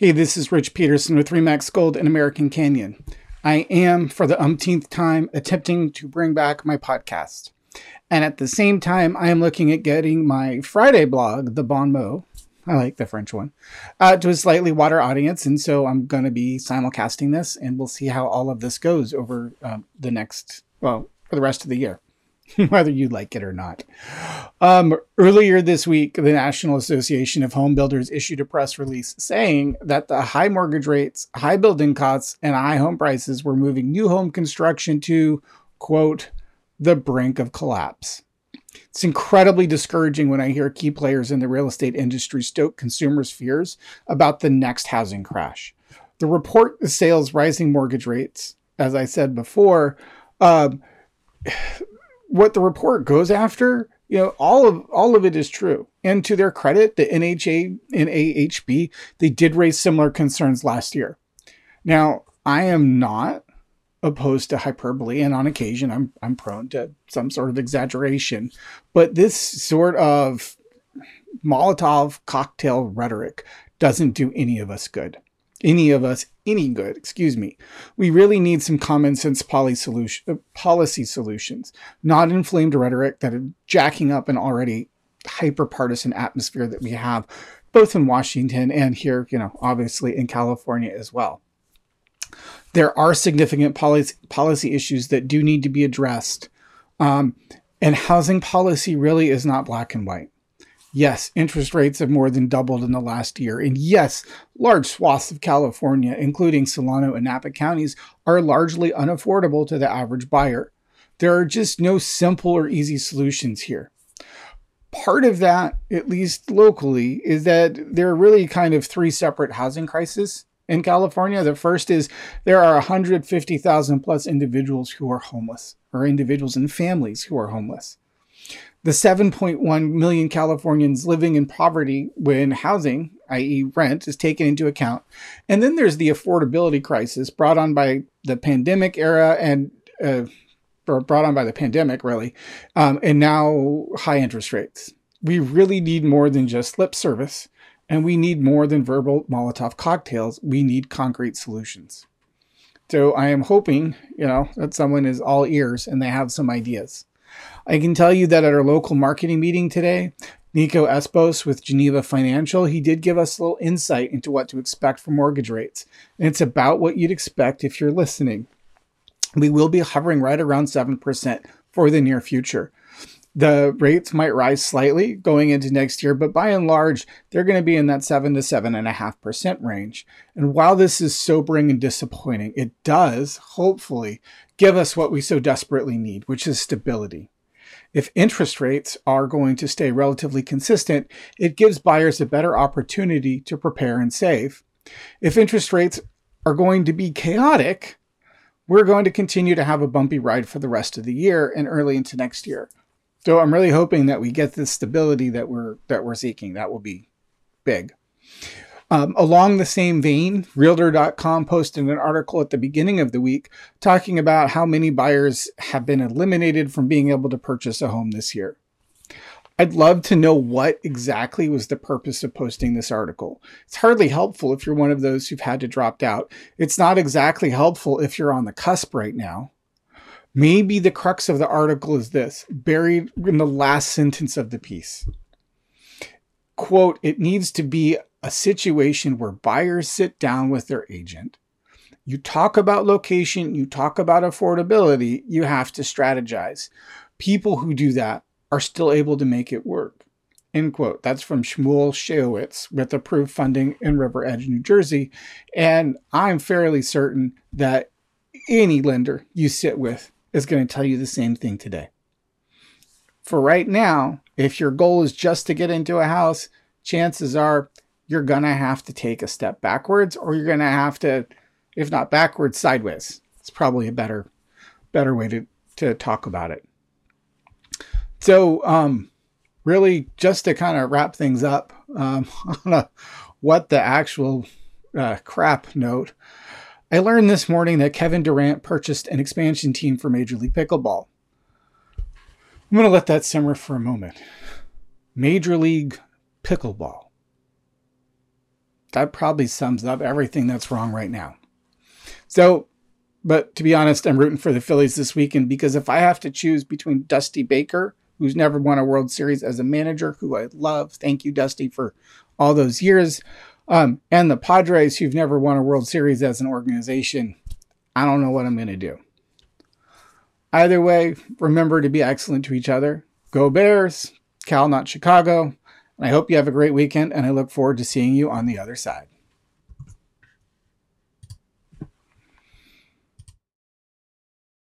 Hey, this is Rich Peterson with Remax Gold and American Canyon. I am, for the umpteenth time, attempting to bring back my podcast. And at the same time, I am looking at getting my Friday blog, The Bon Mot, I like the French one, uh, to a slightly wider audience. And so I'm going to be simulcasting this, and we'll see how all of this goes over um, the next, well, for the rest of the year. whether you like it or not. Um, earlier this week, the National Association of Home Builders issued a press release saying that the high mortgage rates, high building costs, and high home prices were moving new home construction to, quote, the brink of collapse. It's incredibly discouraging when I hear key players in the real estate industry stoke consumers' fears about the next housing crash. The report sales rising mortgage rates, as I said before. Um, what the report goes after, you know, all of all of it is true. And to their credit, the NHA and AHB, they did raise similar concerns last year. Now, I am not opposed to hyperbole, and on occasion I'm I'm prone to some sort of exaggeration. But this sort of Molotov cocktail rhetoric doesn't do any of us good any of us any good, excuse me. We really need some common sense solution, uh, policy solutions, not inflamed rhetoric that are jacking up an already hyper partisan atmosphere that we have both in Washington and here, you know, obviously in California as well. There are significant policy, policy issues that do need to be addressed. Um, and housing policy really is not black and white. Yes, interest rates have more than doubled in the last year. And yes, large swaths of California, including Solano and Napa counties, are largely unaffordable to the average buyer. There are just no simple or easy solutions here. Part of that, at least locally, is that there are really kind of three separate housing crises in California. The first is there are 150,000 plus individuals who are homeless, or individuals and families who are homeless the 7.1 million Californians living in poverty when housing, i.e., rent, is taken into account. And then there's the affordability crisis brought on by the pandemic era and uh, brought on by the pandemic, really, um, and now high interest rates. We really need more than just lip service, and we need more than verbal Molotov cocktails. We need concrete solutions. So I am hoping, you know, that someone is all ears and they have some ideas. I can tell you that at our local marketing meeting today, Nico Espos with Geneva Financial, he did give us a little insight into what to expect for mortgage rates. And it's about what you'd expect if you're listening. We will be hovering right around 7% for the near future. The rates might rise slightly going into next year, but by and large, they're going to be in that 7 to 7.5% range. And while this is sobering and disappointing, it does, hopefully, give us what we so desperately need, which is stability. If interest rates are going to stay relatively consistent, it gives buyers a better opportunity to prepare and save. If interest rates are going to be chaotic, we're going to continue to have a bumpy ride for the rest of the year and early into next year. So I'm really hoping that we get the stability that we're that we're seeking. That will be big. Um, along the same vein, Realtor.com posted an article at the beginning of the week talking about how many buyers have been eliminated from being able to purchase a home this year. I'd love to know what exactly was the purpose of posting this article. It's hardly helpful if you're one of those who've had to drop out. It's not exactly helpful if you're on the cusp right now. Maybe the crux of the article is this, buried in the last sentence of the piece. Quote, it needs to be a situation where buyers sit down with their agent. You talk about location, you talk about affordability, you have to strategize. People who do that are still able to make it work. End quote. That's from Shmuel Shayowitz with approved funding in River Edge, New Jersey. And I'm fairly certain that any lender you sit with is going to tell you the same thing today. For right now, if your goal is just to get into a house, chances are you're going to have to take a step backwards or you're going to have to if not backwards sideways. It's probably a better better way to to talk about it. So um really just to kind of wrap things up um on a what the actual uh, crap note i learned this morning that kevin durant purchased an expansion team for major league pickleball. I'm going to let that simmer for a moment. Major league pickleball that probably sums up everything that's wrong right now. So, but to be honest, I'm rooting for the Phillies this weekend because if I have to choose between Dusty Baker, who's never won a World Series as a manager, who I love, thank you, Dusty, for all those years, um, and the Padres, who've never won a World Series as an organization, I don't know what I'm going to do. Either way, remember to be excellent to each other. Go Bears, Cal, not Chicago. And I hope you have a great weekend, and I look forward to seeing you on the other side.